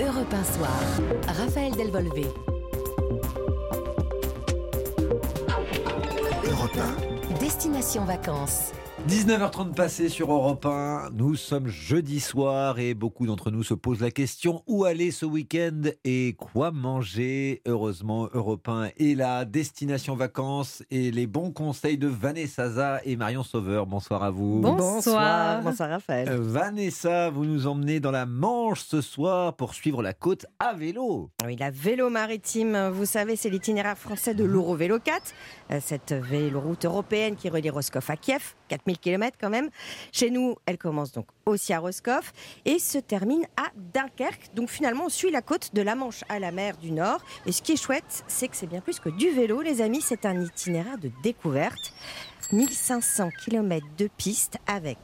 Europe 1 Soir. Raphaël Delvolvé. Europe Destination Vacances. 19h30 passé sur Europe 1, nous sommes jeudi soir et beaucoup d'entre nous se posent la question où aller ce week-end et quoi manger? Heureusement, Europe 1 est là, destination vacances et les bons conseils de Vanessa Zaza et Marion Sauveur. Bonsoir à vous. Bonsoir. Bonsoir Raphaël. Euh, Vanessa, vous nous emmenez dans la Manche ce soir pour suivre la côte à vélo. Oui, la vélo maritime, vous savez, c'est l'itinéraire français de l'Eurovélo 4, euh, cette véloroute européenne qui relie Roscoff à Kiev, 4000 km quand même. Chez nous, elle commence donc aussi à Roscoff et se termine à Dunkerque. Donc finalement, on suit la côte de la Manche à la mer du Nord. Et ce qui est chouette, c'est que c'est bien plus que du vélo, les amis, c'est un itinéraire de découverte. 1500 km de piste avec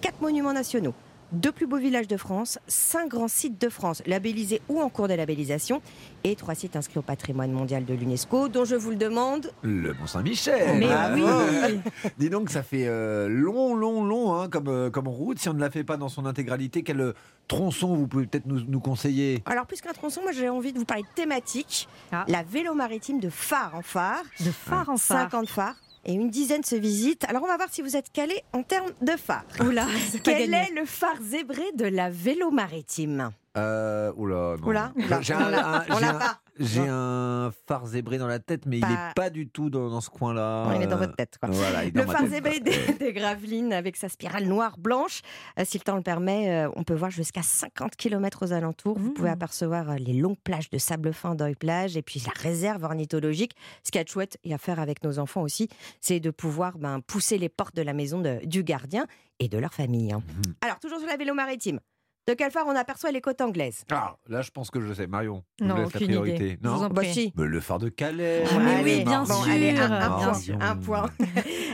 quatre monuments nationaux, deux plus beaux villages de France, cinq grands sites de France labellisés ou en cours de labellisation et trois sites inscrits au patrimoine mondial de l'UNESCO dont je vous le demande. Le Mont-Saint-Michel. Mais Ah oui. Dis donc, ça fait euh, long, long, long hein, comme, euh, comme route. Si on ne la fait pas dans son intégralité, quel euh, tronçon vous pouvez peut-être nous, nous conseiller? Alors plus qu'un tronçon, moi j'ai envie de vous parler de thématique. Ah. La vélo maritime de phare en phare. De phare en phare. 50 phares. Et une dizaine se visitent. Alors on va voir si vous êtes calé en termes de phare. Oula, Quel est le phare zébré de la vélo maritime? Euh, Oula, non. Oula, oula, J'ai on un, l'a- un- on j'ai l'a un- pas. J'ai un phare zébré dans la tête, mais il n'est pas du tout dans, dans ce coin-là. Non, Il est dans votre tête. Quoi. Voilà, il est dans Le phare tête. zébré des, des Gravelines avec sa spirale noire blanche. Euh, si le temps le permet, euh, on peut voir jusqu'à 50 km aux alentours. Vous Mmh. pouvez apercevoir euh, les longues plages de sable fin d'Oeil-Plage et puis la réserve ornithologique. Ce qui est chouette et à faire avec nos enfants aussi, c'est de pouvoir ben, pousser les portes de la maison de- du gardien et de leur famille. hein. Mhm. Alors, toujours sur la vélo maritime. De quel phare on aperçoit les côtes anglaises? Ah, là, je pense que je sais. Marion, je Non, vous laisse la aucune priorité. idée. Non? en Bah si. Mais Le phare de Calais. Ah, mais Allez, oui, bien bon, sûr. allez, un, point, sûr. un point.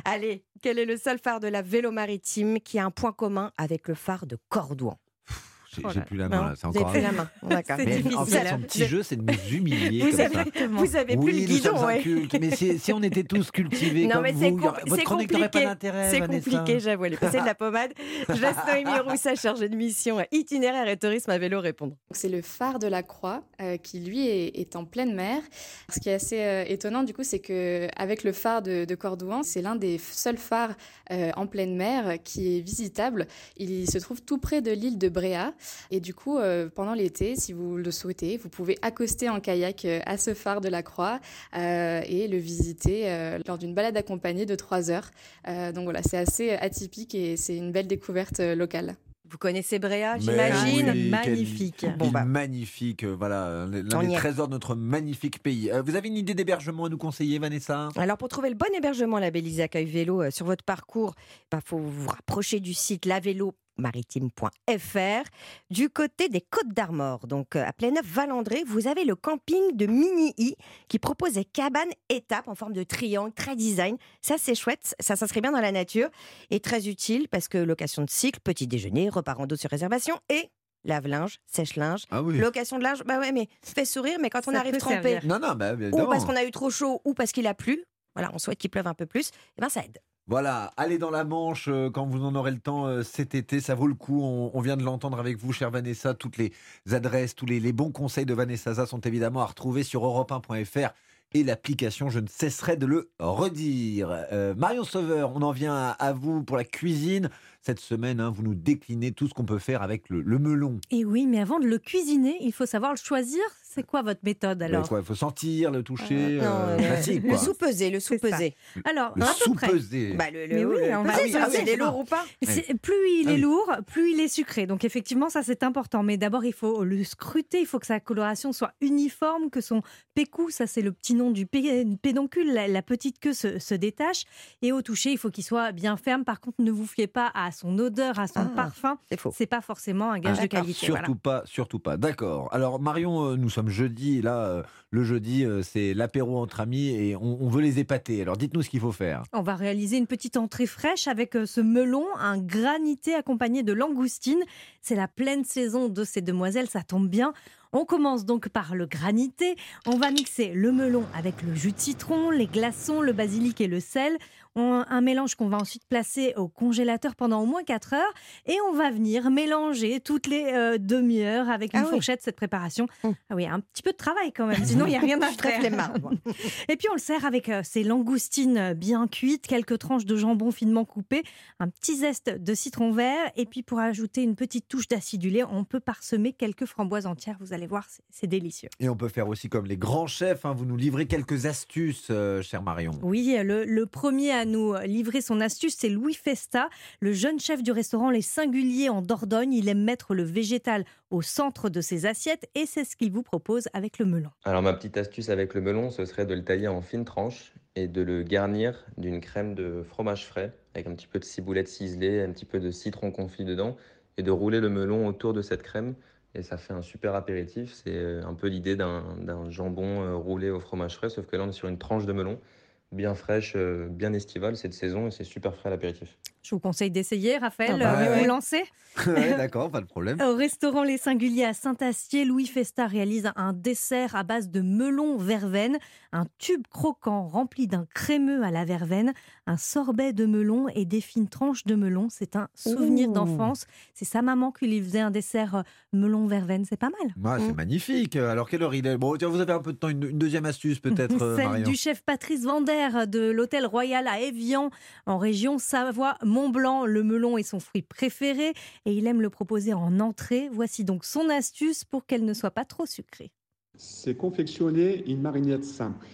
allez, quel est le seul phare de la vélo maritime qui a un point commun avec le phare de Cordouan? J'ai Oh plus la main, Non, là. C'est encore plus la main. D'accord. Mais difficile. en fait, son petit jeu, c'est de nous humilier Vous comme avez- ça. Vous avez plus oui, le guidon, ouais. Mais si, si on était tous cultivés Non, comme mais vous, votre chronique n'aurait pas compliqué. d'intérêt, C'est compliqué, j'avoue. Elle est passée de la pommade. Je laisse Noémie Roussa, chargée de mission itinéraire et tourisme à vélo, répondre. C'est le phare de la Croix euh, qui lui est, est en pleine mer. Ce qui est assez euh, étonnant du coup, c'est que avec le phare de, de Cordouan, c'est l'un des seuls phares euh, en pleine mer qui est visitable. Il se trouve tout près de l'île de Bréa et du coup, euh, pendant l'été, si vous le souhaitez, vous pouvez accoster en kayak euh, à ce phare de la Croix euh, et le visiter euh, lors d'une balade accompagnée de trois heures. Euh, donc voilà, c'est assez atypique et c'est une belle découverte locale. Vous connaissez Bréa, j'imagine oui, Magnifique. Bon, bah. magnifique, voilà, l'un des trésors de notre magnifique pays. Euh, vous avez une idée d'hébergement à nous conseiller, Vanessa? Alors, pour trouver le bon hébergement labellisé Accueil Vélo euh, sur votre parcours, il faut vous rapprocher du site lavélo-maritime.fr. Du côté des Côtes d'Armor, donc euh, à Pléneuf-Valandré, vous avez le camping de Mini-I qui propose des cabanes étapes en forme de triangle, très design. Ça, c'est chouette, ça s'inscrit bien dans la nature et très utile parce que location de cycle, petit déjeuner, repas rando sur réservation et lave-linge, sèche-linge. Ah oui. Location de linge, bah ouais, mais ça fait sourire, mais quand on arrive trempé. Non, non, bah, ou parce qu'on a eu trop chaud, ou parce qu'il a plu, voilà, on souhaite qu'il pleuve un peu plus, et ben ça aide. Voilà, allez dans la Manche euh, quand vous en aurez le temps euh, cet été, ça vaut le coup. On, vient de l'entendre avec vous, chère Vanessa. Toutes les adresses, tous les, bons conseils de Vanessa sont évidemment à retrouver sur europe1.fr et l'application, je ne cesserai de le redire. Euh, Marion Sauveur, on en vient à, vous pour la cuisine. Cette semaine, hein, vous nous déclinez tout ce qu'on peut faire avec le, melon. Et oui, mais avant de le cuisiner, il faut savoir le choisir. C'est quoi votre méthode alors Mais quoi, Il faut sentir, le toucher, Euh, non, euh, euh, classique. Le quoi. sous-pesé, le sous-pesé. Alors, Le à peu près. Bah, le, Mais oui, on va- Ah oui, ah oui, les bon. lourds ou pas Plus il Ah est oui. lourd, plus il est sucré. Donc effectivement, ça c'est important. Mais d'abord, il faut le scruter. Il faut que sa coloration soit uniforme, que son pécou, ça c'est le petit nom du pé- pédoncule, la, la petite queue se, se détache. Et au toucher, il faut qu'il soit bien ferme. Par contre, ne vous fiez pas à son odeur, à son Ah, parfum. C'est faux. C'est pas forcément un gage Ah, de d'accord. qualité. Surtout voilà. pas, surtout pas. D'accord. Alors Marion, euh, nous sommes jeudi là, euh, le jeudi, euh, c'est l'apéro entre amis et on, on veut les épater. Alors dites-nous ce qu'il faut faire. On va réaliser une petite entrée fraîche avec euh, ce melon, un granité accompagné de langoustine. C'est la pleine saison de ces demoiselles, ça tombe bien. On commence donc par le granité. On va mixer le melon avec le jus de citron, les glaçons, le basilic et le sel. On- un mélange qu'on va ensuite placer au congélateur pendant au moins 4 heures et on va venir mélanger toutes les euh, demi-heures avec une Ah oui. fourchette cette préparation. Hum. Ah oui, un petit peu de travail quand même, sinon il n'y a rien à faire. Et puis on le sert avec euh, ces langoustines bien cuites, quelques tranches de jambon finement coupées, un petit zeste de citron vert et puis pour ajouter une petite touche d'acidulé, on peut parsemer quelques framboises entières. Vous allez voir, c'est- c'est délicieux. Et on peut faire aussi comme les grands chefs. hein, vous nous livrez quelques astuces, euh, cher Marion. Oui, le, le premier à nous livrer son astuce, c'est Louis Festa, le jeune chef du restaurant Les Singuliers en Dordogne. Il aime mettre le végétal au centre de ses assiettes et c'est ce qu'il vous propose avec le melon. Alors ma petite astuce avec le melon, ce serait de le tailler en fines tranches et de le garnir d'une crème de fromage frais avec un petit peu de ciboulette ciselée, un petit peu de citron confit dedans et de rouler le melon autour de cette crème et ça fait un super apéritif. C'est euh, un peu l'idée d'un jambon euh, roulé au fromage frais, sauf que là on est sur une tranche de melon bien fraîche, euh, bien estivale, c'est de saison et c'est super frais à l'apéritif. Je vous conseille d'essayer, Raphaël. Ah bah Euh, ouais. vous lancez Ouais, D'accord, pas de problème. Au restaurant Les Singuliers à Saint-Astier, Louis Festa réalise un dessert à base de melon verveine, un tube croquant rempli d'un crémeux à la verveine, un sorbet de melon et des fines tranches de melon. C'est un souvenir d'enfance. C'est sa maman qui lui faisait un dessert euh, melon verveine. C'est pas mal. Ah, c'est Mm. magnifique. Alors, quelle heure il est? Bon, tiens, vous avez un peu de temps. Une, une deuxième astuce, peut-être, Celle Marion du chef Patrice De l'hôtel Royal à Évian, en région Savoie-Mont-Blanc. Le melon est son fruit préféré et il aime le proposer en entrée. Voici donc son astuce pour qu'elle ne soit pas trop sucrée. C'est confectionner une marinette simple.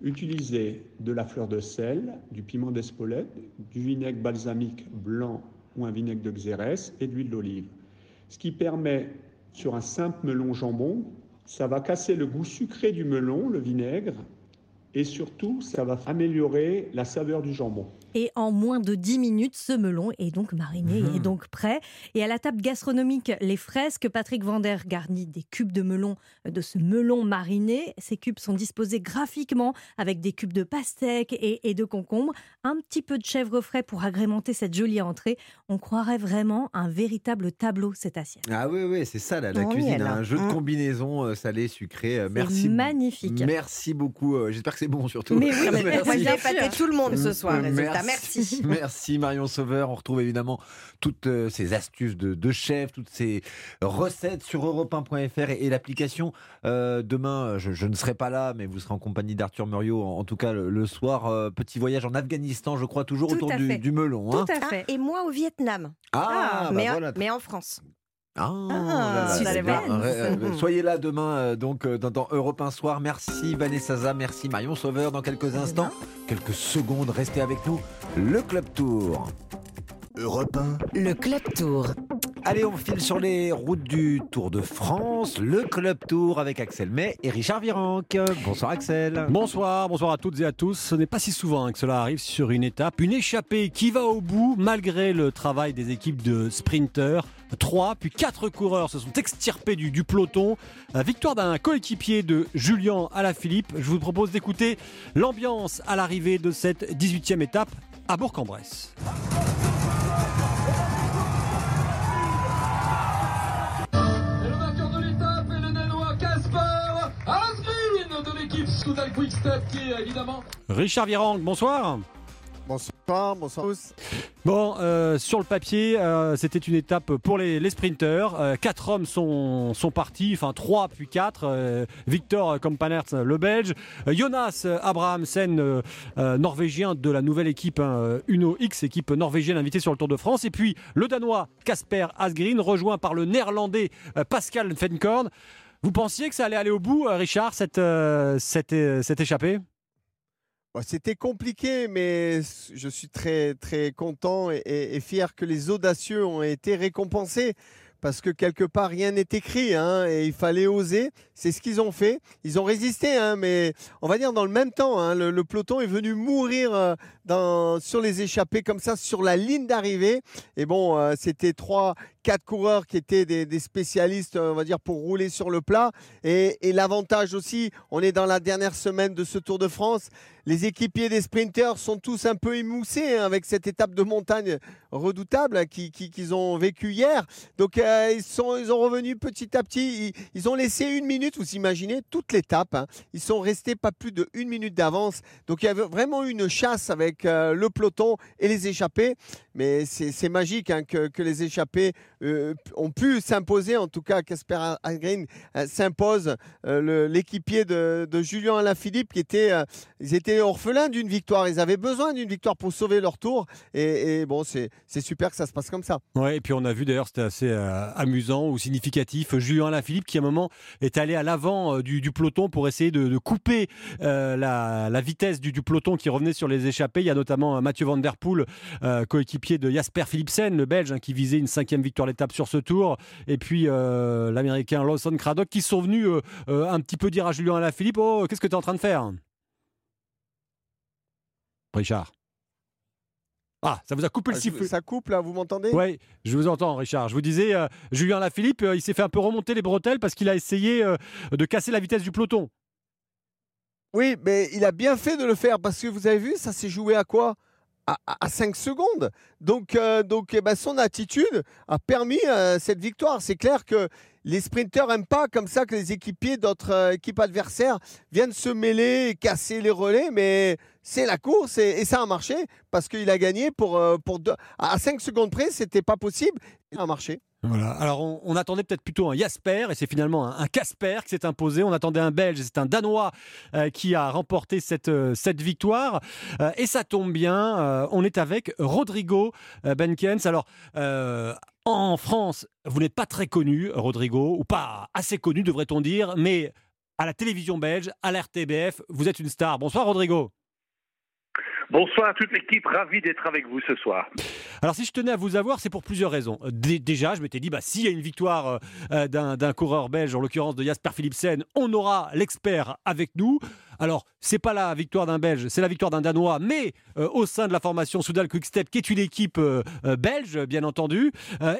Utilisez de la fleur de sel, du piment d'Espelette, du vinaigre balsamique blanc ou un vinaigre de Xérès et de l'huile d'olive. Ce qui permet, sur un simple melon jambon, ça va casser le goût sucré du melon, le vinaigre, et surtout, ça va améliorer la saveur du jambon. Et en moins de 10 minutes, ce melon est donc mariné Mhm. et donc prêt. Et à la table gastronomique, les fresques, Patrick Vander garnit des cubes de melon, euh, de ce melon mariné. Ces cubes sont disposés graphiquement avec des cubes de pastèque et, et de concombre. Un petit peu de chèvre frais pour agrémenter cette jolie entrée. On croirait vraiment un véritable tableau, cette assiette. Ah oui, oui, c'est ça, la, y cuisine. est, là. Un jeu de Mm. combinaison euh, salé, sucré. Euh, Merci. magnifique. Merci beaucoup. J'espère que c'est bon, surtout. Mais oui, mais Merci. Moi, j'ai épaté tout le monde ce soir, Euh, résultat. Merci. Merci Marion Sauveur. On retrouve évidemment toutes euh, ces astuces de, de chef, toutes ces recettes sur europe1.fr et, et l'application. Euh, demain, je, je ne serai pas là, mais vous serez en compagnie d'Arthur Muriot, en, en tout cas le, le soir. Euh, petit voyage en Afghanistan, je crois, toujours Tout autour à du, melon. hein. Tout à Ah, fait. et moi au Vietnam, Ah, bah mais, en- voilà. mais en France. Ah, Ah, là, là, suspense. c'est bien. Euh, Mhm. soyez là demain euh, donc euh, dans, dans Europe 1 soir. Merci Vanessa Zaza, merci Marion Sauveur. Dans quelques instants, quelques secondes, restez avec nous. Le Club Tour. Europe 1, le Club Tour. Allez, on file sur les routes du Tour de France, le Club Tour avec Axel May et Richard Virenque. Bonsoir Axel. Bonsoir, bonsoir à toutes et à tous. Ce n'est pas si souvent hein, que cela arrive sur une étape. Une échappée qui va au bout malgré le travail des équipes de sprinteurs. Trois, puis quatre coureurs se sont extirpés du, du peloton. Euh, victoire d'un coéquipier de Julien Alaphilippe. Je vous propose d'écouter l'ambiance à l'arrivée de cette 18e étape à Bourg-en-Bresse. Et le vainqueur de l'étape est le Danois Kasper Asgreen de l'équipe Total Quick Step qui est évidemment Richard Virenque, bonsoir. Bonsoir, bonsoir à tous. Bon, euh, sur le papier, euh, c'était une étape pour les, les sprinteurs. Euh, quatre hommes sont, sont partis, enfin trois puis quatre. Euh, Victor Kampanert, le Belge. Euh, Jonas Abrahamsen, euh, euh, norvégien de la nouvelle équipe hein, Uno X, équipe norvégienne invitée sur le Tour de France. Et puis le Danois Kasper Asgreen, rejoint par le Néerlandais euh, Pascal Fenkorn. Vous pensiez que ça allait aller au bout, Richard, cette, euh, cette, euh, cette échappée? C'était compliqué, mais je suis très, très content et, fier que les audacieux ont été récompensés. Parce que quelque part, rien n'est écrit hein, et il fallait oser. C'est ce qu'ils ont fait. Ils ont résisté, hein, mais on va dire dans le même temps, hein, le, peloton est venu mourir euh, sur les échappées comme ça, sur la ligne d'arrivée. Et bon, euh, c'était trois, quatre coureurs qui étaient des, spécialistes, on va dire, pour rouler sur le plat. Et l'avantage aussi, on est dans la dernière semaine de ce Tour de France les équipiers des sprinters sont tous un peu émoussés hein, avec cette étape de montagne redoutable hein, qu'ils ont vécu hier. Donc euh, ils, sont, ils ont revenu petit à petit. Ils, ont laissé une minute, vous imaginez, toute l'étape. Hein. Ils sont restés pas plus de une minute d'avance. Donc il y avait vraiment une chasse avec euh, le peloton et les échappés. Mais c'est magique que, les échappés euh, ont pu s'imposer. En tout cas, Casper Agrin s'impose. L'équipier de, de, Julien Alaphilippe qui était, ils étaient orphelins d'une victoire. Ils avaient besoin d'une victoire pour sauver leur tour. Et, bon, c'est super que ça se passe comme ça. Ouais, et puis on a vu d'ailleurs, c'était assez euh, amusant ou significatif. Julien Alaphilippe qui à un moment est allé à l'avant euh, du, peloton pour essayer de, couper euh, la, vitesse du, peloton qui revenait sur les échappés. Il y a notamment Mathieu Van Der Poel, coéquipier de Jasper Philipsen, le Belge, hein, qui visait une cinquième victoire d'étape sur ce tour. Et puis l'Américain Lawson Craddock qui sont venus un petit peu dire à Julien Alaphilippe Oh, qu'est-ce que tu es en train de faire? Richard. Ah, ça vous a coupé le ah, sifflet. Ça coupe là, vous m'entendez? Oui, je vous entends, Richard. Je vous disais, euh, Julien Lafilippe, euh, il s'est fait un peu remonter les bretelles parce qu'il a essayé euh, de casser la vitesse du peloton. Oui, mais il a bien fait de le faire parce que vous avez vu, ça s'est joué à quoi? À, 5 secondes. Donc, donc eh ben, son attitude a permis cette victoire. C'est clair que les sprinteurs n'aiment pas comme ça que les équipiers d'autres équipes adversaires viennent se mêler et casser les relais, mais c'est la course et, ça a marché parce qu'il a gagné pour, euh, pour à 5 secondes près, c'était pas possible. Il a marché. Voilà. Alors on, attendait peut-être plutôt un Jasper et c'est finalement un Casper qui s'est imposé. On attendait un Belge, c'est un Danois euh, qui a remporté cette, euh, cette victoire. et ça tombe bien, on est avec Rodrigo Benkens. Alors en France, vous n'êtes pas très connu, Rodrigo, ou pas assez connu devrait-on dire, mais à la télévision belge, à l'RTBF, vous êtes une star. Bonsoir Rodrigo. Bonsoir à toute l'équipe, ravi d'être avec vous ce soir. Alors si je tenais à vous avoir, c'est pour plusieurs raisons. déjà, je m'étais dit, bah, s'il y a une victoire euh, d'un coureur belge, en l'occurrence de Jasper Philipsen, on aura l'expert avec nous. Alors, c'est pas la victoire d'un Belge, c'est la victoire d'un Danois, mais euh, au sein de la formation Soudal Quickstep, qui est une équipe euh, euh, belge, bien entendu.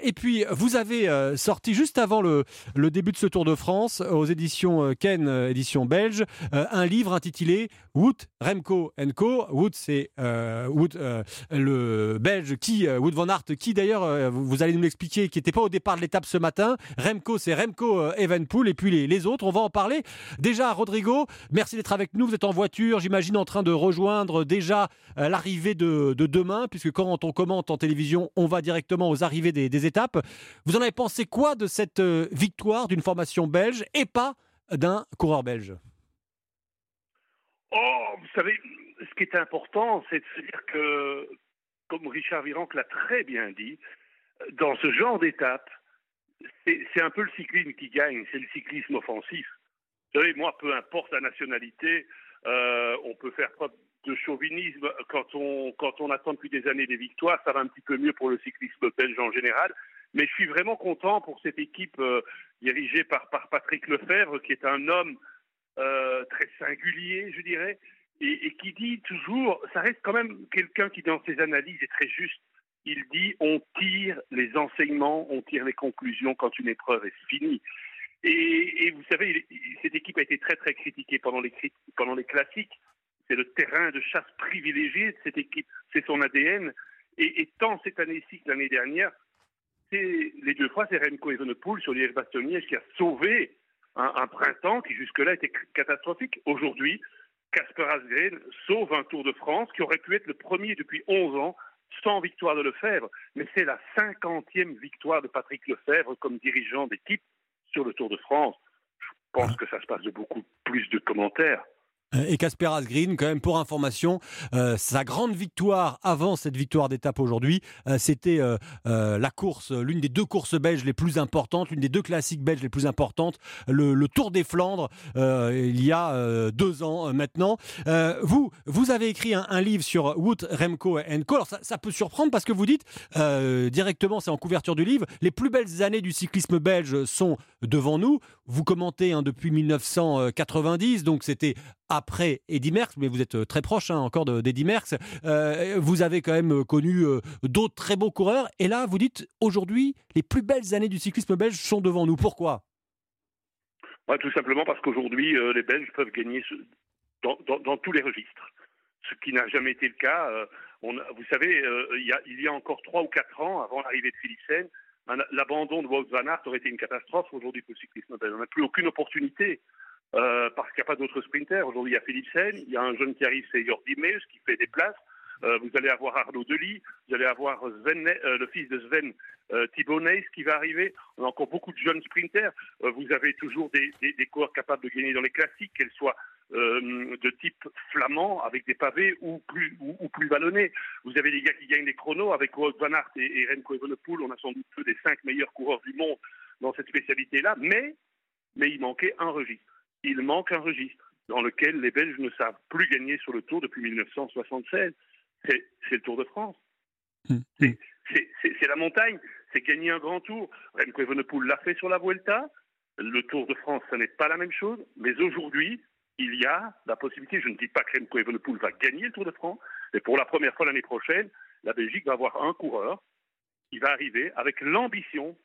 et puis, vous avez sorti juste avant le, début de ce Tour de France, aux éditions Ken, édition belge, un livre intitulé Wood, Remco Co. Wood, c'est le Belge qui, Wood van Aert, qui d'ailleurs, vous allez nous l'expliquer, qui n'était pas au départ de l'étape ce matin. Remco, c'est Remco Evenpool, et puis les, les autres, on va en parler. Déjà, Rodrigo, merci d'être avec nous. Vous êtes en voiture, j'imagine, en train de rejoindre déjà euh, l'arrivée de, demain, puisque quand on commente en télévision, on va directement aux arrivées des, étapes. Vous en avez pensé quoi de cette euh, victoire d'une formation belge et pas d'un coureur belge? Oh, vous savez, ce qui est important, c'est de se dire que, comme Richard Virenque l'a très bien dit, dans ce genre d'étape, c'est un peu le cyclisme qui gagne, c'est le cyclisme offensif. Vous savez, moi, peu importe la nationalité, euh, on peut faire preuve de chauvinisme quand on, attend depuis des années des victoires. Ça va un petit peu mieux pour le cyclisme belge en général. Mais je suis vraiment content pour cette équipe euh, dirigée par, Patrick Lefebvre, qui est un homme euh, très singulier, je dirais, et, qui dit toujours, ça reste quand même quelqu'un qui, dans ses analyses, est très juste. Il dit on tire les enseignements, on tire les conclusions quand une épreuve est finie. Et, vous savez, cette équipe a été très très critiquée pendant les, classiques. C'est le terrain de chasse privilégié de cette équipe, c'est son ADN. Et, tant cette année-ci que l'année dernière, les deux fois, c'est Remco Evenepoel sur liège bastogne qui a sauvé un, printemps qui jusque-là était catastrophique. Aujourd'hui, Casper Asgreen sauve un Tour de France qui aurait pu être le premier depuis 11 ans sans victoire de Lefebvre. Mais c'est la cinquantième victoire de Patrick Lefebvre comme dirigeant d'équipe sur le Tour de France, je pense que ça se passe de beaucoup plus de commentaires. Euh, et Casper Asgreen, quand même pour information, euh, sa grande victoire avant cette victoire d'étape aujourd'hui, euh, c'était la course, l'une des deux courses belges les plus importantes, l'une des deux classiques belges les plus importantes, le, Tour des Flandres, il y a deux ans maintenant. vous, vous avez écrit un, livre sur Wout Remco Co. Alors ça, ça, peut surprendre parce que vous dites directement, c'est en couverture du livre, les plus belles années du cyclisme belge sont devant nous. vous commentez hein, depuis 1990, donc c'était après Eddy Merckx, mais vous êtes euh, très proche hein, encore d'Eddy Merckx. Euh, vous avez quand même connu euh, d'autres très beaux coureurs. Et là, vous dites aujourd'hui, les plus belles années du cyclisme belge sont devant nous. Pourquoi? Bah, Tout simplement parce qu'aujourd'hui, les Belges peuvent gagner dans, tous les registres. Ce qui n'a jamais été le cas. vous savez, il, y a, encore trois ou quatre ans, avant l'arrivée de Philipsen, l'abandon de Wout van Aert aurait été une catastrophe aujourd'hui pour le cyclisme belge. On n'a plus aucune opportunité. Euh, parce qu'il n'y a pas d'autres sprinters. Aujourd'hui, il y a Philipsen, il y a un jeune qui arrive, c'est Jordi Meus, qui fait des places. Euh, vous allez avoir Arnaud Delis, vous allez avoir Sven, euh, le fils de Sven, Thibaut Neis qui va arriver. On a encore beaucoup de jeunes sprinters. vous avez toujours des, coureurs capables de gagner dans les classiques, qu'elles soient de type flamand avec des pavés ou plus, ou, plus vallonnés. Vous avez des gars qui gagnent des chronos avec Wout Van Aert et, et Remco. On a sans doute deux des cinq meilleurs coureurs du monde dans cette spécialité-là. Mais, mais il manquait un registre il manque un registre dans lequel les Belges ne savent plus gagner sur le Tour depuis 1976. C'est le Tour de France. Hum, hum. C'est la montagne, c'est gagner un grand tour. Remco Evenepoel l'a fait sur la Vuelta. Le Tour de France, ce n'est pas la même chose. Mais aujourd'hui, il y a la possibilité, je ne dis pas que Remco Evenepoel va gagner le Tour de France, mais pour la première fois l'année prochaine, la Belgique va avoir un coureur qui va arriver avec l'ambition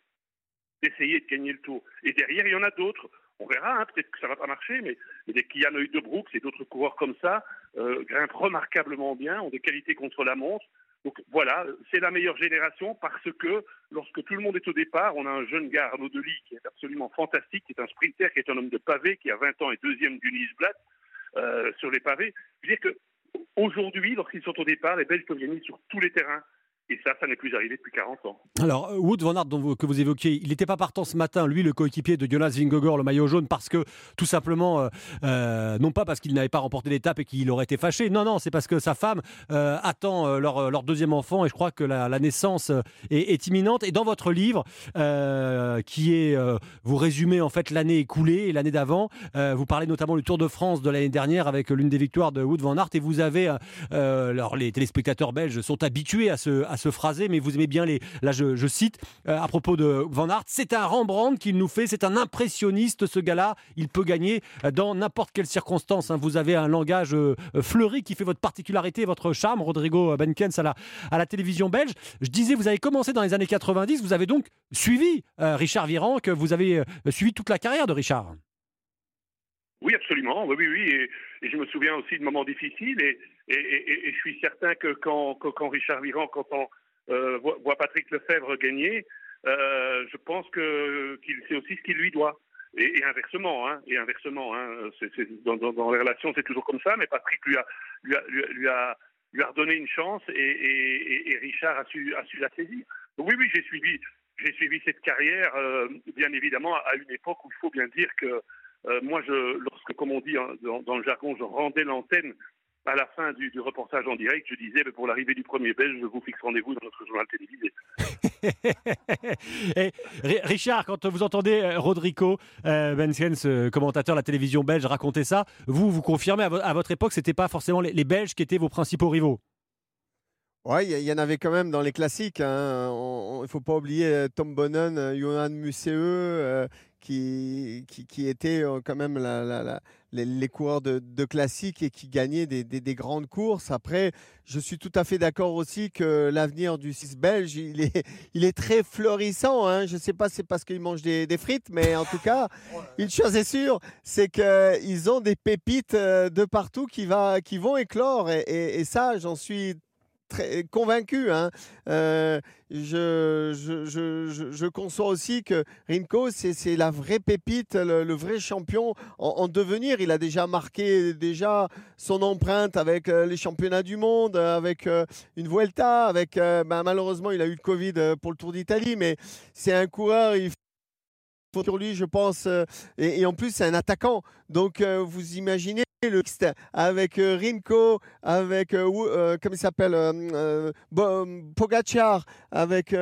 d'essayer de gagner le Tour. Et derrière, il y en a d'autres. On verra, hein, peut-être que ça va pas marcher, mais, des Kian de Brooks et d'autres coureurs comme ça euh, grimpent remarquablement bien, ont des qualités contre la montre. Donc voilà, c'est la meilleure génération parce que lorsque tout le monde est au départ, on a un jeune gars, Arnaud Delis, qui est absolument fantastique, qui est un sprinter, qui est un homme de pavé, qui a 20 ans et deuxième du Nice euh, sur les pavés. Je veux dire que aujourd'hui, lorsqu'ils sont au départ, les Belges peuvent gagner sur tous les terrains. Et ça, ça n'est plus arrivé depuis 40 ans. Alors, euh, Wood Van Aert, que vous évoquiez, il n'était pas partant ce matin, lui, le coéquipier de Jonas Vingegaard, le maillot jaune, parce que, tout simplement, euh, euh, non pas parce qu'il n'avait pas remporté l'étape et qu'il aurait été fâché, non, non, c'est parce que sa femme attend leur, deuxième enfant et je crois que la, naissance est, imminente. Et dans votre livre, qui est, vous résumez en fait l'année écoulée et l'année d'avant, vous parlez notamment du Tour de France de l'année dernière avec l'une des victoires de Wood Van Aert et vous avez, alors les téléspectateurs belges sont habitués à ce se phraser, mais vous aimez bien les. Là, je, cite euh, à propos de Van Aert c'est un Rembrandt qu'il nous fait, c'est un impressionniste, ce gars-là. Il peut gagner dans n'importe quelle circonstance. Hein. Vous avez un langage euh, fleuri qui fait votre particularité, votre charme, Rodrigo Benkens à la, à la télévision belge. Je disais, vous avez commencé dans les années 90, vous avez donc suivi euh, Richard Viran, que vous avez suivi toute la carrière de Richard. Oui, absolument. Oui, oui, oui. Et, je me souviens aussi de moments difficiles. Et, je suis certain que quand, Richard Viran, quand on euh, voit, Patrick Lefebvre gagner, euh, je pense qu'il sait aussi ce qu'il lui doit. Et, inversement, hein, et inversement, hein, dans, dans, les relations, c'est toujours comme ça. Mais Patrick lui a, lui a, lui a, lui a redonné une chance et, Richard a su, a su la saisir. oui, oui, j'ai suivi, suivi cette carrière, euh, bien évidemment, à une époque où il faut bien dire que euh, moi, je, lorsque, comme on dit hein, dans, le jargon, je rendais l'antenne à la fin du, reportage en direct, je disais, pour l'arrivée du premier Belge, je vous fixe rendez-vous dans notre journal télévisé. Et Richard, quand vous entendez euh, Rodrigo euh, ce commentateur de la télévision belge, raconter ça, vous, vous confirmez à, votre époque, ce n'était pas forcément les, Belges qui étaient vos principaux rivaux? Oui, il y, en avait quand même dans les classiques. Hein. Il ne faut pas oublier Tom Bonnen, Johan Museeux, qui, qui, étaient euh, quand même les, coureurs de, de, classique et qui gagnaient des, grandes courses. Après, je suis tout à fait d'accord aussi que l'avenir du 6 belge, il est, il est très florissant. Hein. Je ne sais pas si c'est parce qu'ils mangent des, frites, mais en tout cas, une chose est sûre, c'est qu'ils ont des pépites euh, de partout qui, va, qui vont éclore. Et, et ça, j'en suis très convaincu. Hein. Euh, je, je, je, conçois aussi que Rinko, c'est la vraie pépite, le, vrai champion en, devenir. Il a déjà marqué déjà son empreinte avec euh, les championnats du monde, avec euh, une Vuelta, avec ben, malheureusement il a eu le Covid pour le Tour d'Italie, mais c'est un coureur. Il sur lui, je pense, et en plus c'est un attaquant. Donc vous imaginez le mixte avec euh, Rinko, avec, euh, euh, il s'appelle, Pogachar, avec,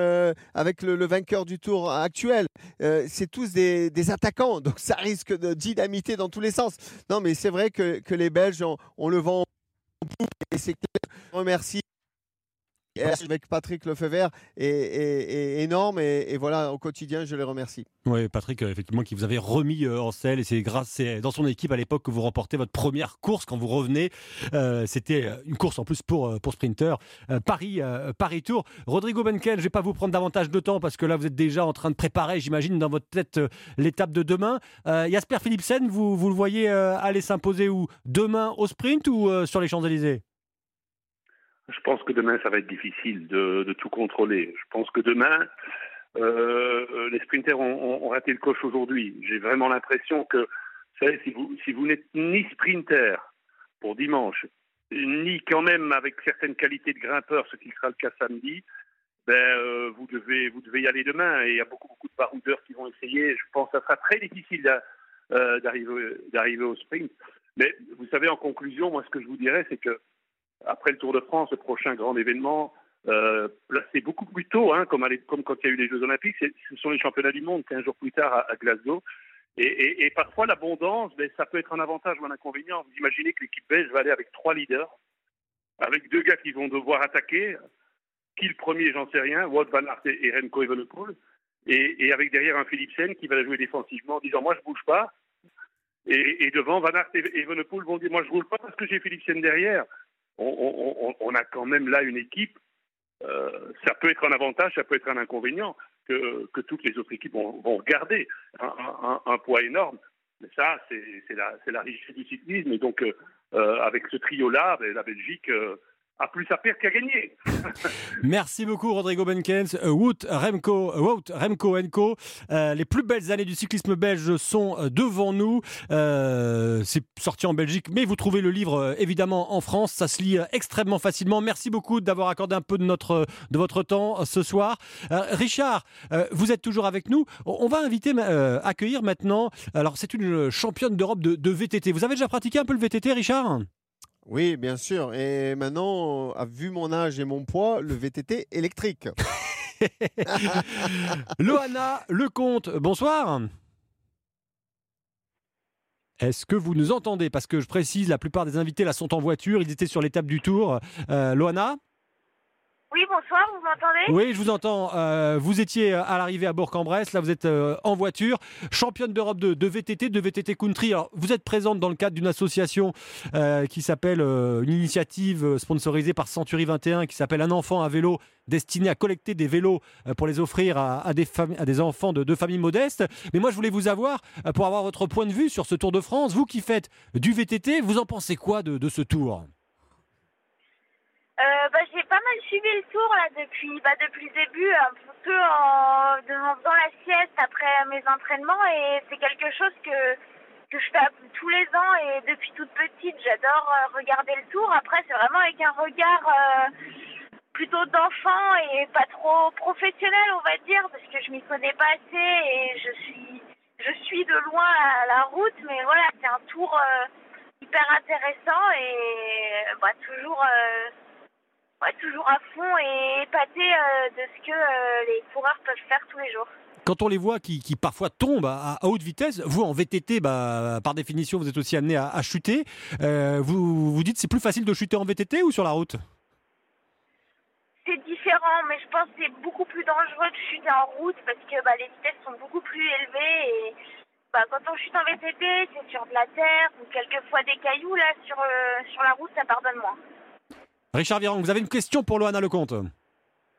avec le, vainqueur du tour actuel. c'est tous des, attaquants, donc ça risque de dynamiter dans tous les sens. Non, mais c'est vrai que, les Belges, on, le vend et c'est clair. Remercie avec Patrick Lefebvre est, est- est énorme et, et voilà, au quotidien, je les remercie. Oui, Patrick, euh, effectivement, qui vous avait remis euh, en selle et c'est grâce, c'est dans son équipe à l'époque que vous remportez votre première course quand vous revenez. Euh, C'était euh, une course en plus pour, euh, pour Sprinter. Euh, Paris, euh, Paris Tour. Rodrigo Benkel, je vais pas vous prendre davantage de temps parce que là, vous êtes déjà en train de préparer, j'imagine, dans votre tête euh, l'étape de demain. Euh, Jasper Philipsen, vous, vous le voyez euh, aller s'imposer où? Demain au sprint ou euh, sur les Champs-Élysées? Je pense que demain, ça va être difficile de, tout contrôler. Je pense que demain, euh, les sprinters ont, raté le coche aujourd'hui. J'ai vraiment l'impression que, vous savez, si vous, n'êtes ni sprinter pour dimanche, ni quand même avec certaines qualités de grimpeur, ce qui sera le cas samedi, ben, euh, vous, devez, vous devez y aller demain. Et il y a beaucoup, de baroudeurs qui vont essayer. Je pense que ça sera très difficile euh, d'arriver au sprint. Mais vous savez, en conclusion, moi, ce que je vous dirais, c'est que après le Tour de France, le prochain grand événement, euh, placé beaucoup plus tôt, hein, comme, quand il y a eu les Jeux Olympiques, ce sont les championnats du monde 15 jours plus tard à, Glasgow. Et, parfois, l'abondance, ben, ça peut être un avantage ou un inconvénient. Vous imaginez que l'équipe belge va aller avec trois leaders, avec deux gars qui vont devoir attaquer. Qui le premier, j'en sais rien, Wout van Aert et, et Remco Evenepoel. Et, avec derrière un Philipsen qui va la jouer défensivement en disant Moi, je bouge pas. Et, devant, Van Aert et Evenepoel vont dire Moi, je roule pas parce que j'ai Philipsen derrière. On, a quand même là une équipe. euh, ça peut être un avantage, ça peut être un inconvénient que, toutes les autres équipes vont, vont. Un, poids énorme. Mais ça, c'est c'est la, c'est la richesse du cyclisme. Et donc, euh, euh, avec ce trio-là, ben, la Belgique a plus à perdre qu'à gagner. Merci beaucoup Rodrigo Benkens, Euh, Wout Remco, euh, Wout Remco Co. Euh, les plus belles années du cyclisme belge sont devant nous. C'est sorti en Belgique, mais vous trouvez le livre évidemment en France. Ça se lit extrêmement facilement. Merci beaucoup d'avoir accordé un peu de votre temps ce soir. Richard, vous êtes toujours avec nous. On va inviter, accueillir maintenant. Alors c'est une championne d'Europe de, de VTT. Vous avez déjà pratiqué un peu le VTT, Richard? Oui, bien sûr. Et maintenant, à vu mon âge et mon poids, le VTT électrique. Loana Lecomte, bonsoir. Est-ce que vous nous entendez? Parce que je précise, la plupart des invités là sont en voiture, ils étaient sur l'étape du tour. Euh, Loana? Oui, bonsoir, vous m'entendez? Oui, je vous entends. Euh, vous étiez à l'arrivée à Bourg-en-Bresse, là vous êtes euh, en voiture, championne d'Europe de, VTT, de VTT Country. Vous êtes présente dans le cadre d'une association euh, qui s'appelle, euh, une initiative euh, sponsorisée par Century 21 qui s'appelle Un enfant à vélo, destiné à collecter des vélos euh, pour les offrir à, des, enfants de, de familles modestes. Mais moi je voulais vous avoir euh, pour avoir votre point de vue sur ce Tour de France. Vous qui faites du VTT, vous en pensez quoi de ce tour? Euh, bah, J'ai pas mal suivi le tour là, depuis, bah, depuis le début, un peu en, faisant la sieste après mes entraînements et c'est quelque chose que, que je fais tous les ans et depuis toute petite j'adore euh, regarder le tour. Après c'est vraiment avec un regard euh, plutôt d'enfant et pas trop professionnel on va dire parce que je m'y connais pas assez et je suis je suis de loin à la route mais voilà c'est un tour hyper intéressant et bah, toujours ouais, toujours à fond et épaté euh, de ce que euh, les coureurs peuvent faire tous les jours. quand on les voit qui, qui parfois tombent à, à haute vitesse, vous en VTT, bah, par définition, vous êtes aussi amené à, à chuter. Euh, vous vous dites c'est plus facile de chuter en VTT ou sur la route? C'est différent, mais je pense que c'est beaucoup plus dangereux de chuter en route parce que bah, les vitesses sont beaucoup plus élevées et bah, quand on chute en VTT, c'est sur de la terre ou quelquefois des cailloux. Là, sur, euh, sur la route, ça pardonne moins. Richard Viran, vous avez une question pour Loana Lecomte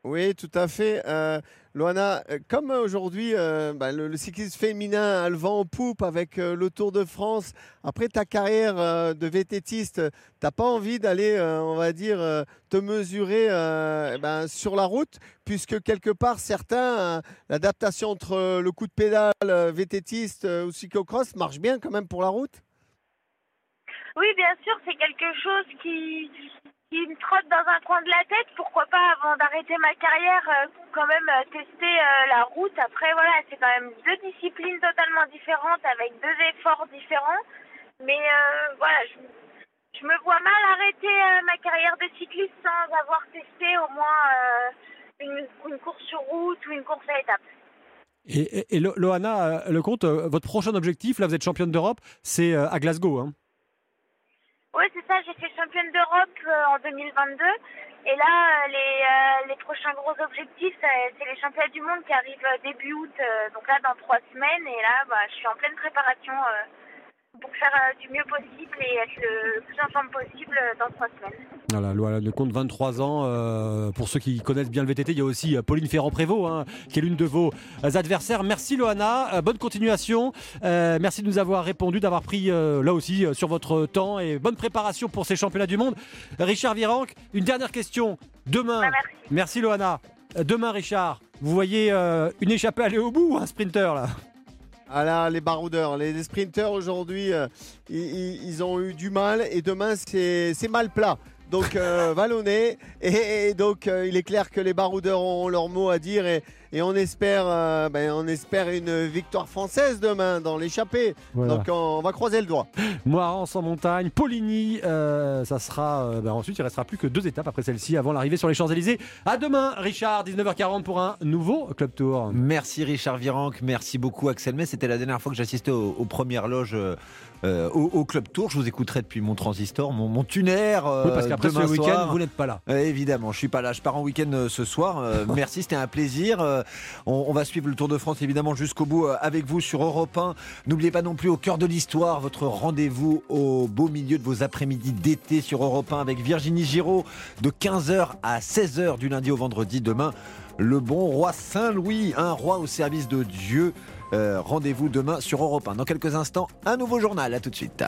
Oui, tout à fait. Euh, Loana, euh, comme aujourd'hui, euh, bah, le, le cyclisme féminin a le vent en poupe avec euh, le Tour de France, après ta carrière euh, de VTTiste, t'as pas envie d'aller, euh, on va dire, euh, te mesurer euh, eh ben, sur la route, puisque quelque part, certains, euh, l'adaptation entre le coup de pédale euh, VTTiste euh, ou cyclocross marche bien quand même pour la route? Oui, bien sûr, c'est quelque chose qui, qui me trotte dans un coin de la tête. Pourquoi pas, avant d'arrêter ma carrière, euh, quand même euh, tester euh, la route. Après, voilà, c'est quand même deux disciplines totalement différentes avec deux efforts différents. Mais voilà, je, me vois mal arrêter ma carrière de cycliste sans avoir testé au moins une, course sur route ou une course à étapes. Et, et- et Lo- Loana Lecomte, votre prochain objectif, là vous êtes championne d'Europe, c'est à Glasgow. hein. Oui, c'est ça, j'ai fait championne d'Europe euh, en 2022 Et là, euh, les, euh, les prochains gros objectifs, c'est les championnats du monde qui arrivent début août, donc là dans trois semaines. Et là, bah, je suis en pleine préparation pour faire euh, du mieux possible et être le plus en forme possible euh, dans trois semaines. Voilà, ne compte 23 ans. euh, pour ceux qui connaissent bien le VTT, il y a aussi Pauline Ferrand-Prévot, hein, qui est l'une de vos adversaires. Merci Loana, bonne continuation. Euh, merci de nous avoir répondu, d'avoir pris euh, là aussi sur votre temps et bonne préparation pour ces championnats du monde. Richard Virenque, une dernière question. Demain, Bah, merci. merci Loana. Demain, Richard, vous voyez une échappée aller au bout ou un sprinter là Ah là, les baroudeurs, les, les sprinteurs aujourd'hui, euh, ils, ont eu du mal et demain c'est c'est mal plat. Donc euh, vallonné et, et donc euh, il est clair que les baroudeurs ont leur mot à dire et, et on espère euh, ben, on espère une victoire française demain dans l'échappée. Voilà. Donc on, va croiser le doigt. Moirance en montagne, Poligny, euh, ça sera. euh, bah, ensuite, il restera plus que deux étapes après celle-ci avant l'arrivée sur les Champs-Élysées. À demain, Richard, 19h40 pour un nouveau Club Tour. Merci Richard Virenque, merci beaucoup Axel May. C'était la dernière fois que j'assistais aux, aux premières loges euh, euh, au, au Club Tour. Je vous écouterai depuis mon transistor, mon, mon tuner. euh, Oui, parce qu'après ce demain week-end, soir. vous n'êtes pas là. Euh, évidemment, je suis pas là. Je pars en week-end euh, ce soir. Euh, merci, c'était un plaisir. Euh, on, va suivre le Tour de France évidemment jusqu'au bout euh, avec vous sur Europe 1. N'oubliez pas non plus au cœur de l'histoire votre rendez-vous au beau milieu de vos après-midi d'été sur Europe 1 avec Virginie Giraud de 15h à 16h du lundi au vendredi. Demain, le bon roi Saint-Louis, un roi au service de Dieu. Euh, rendez-vous demain sur Europe 1. Dans quelques instants, un nouveau journal. À tout de suite.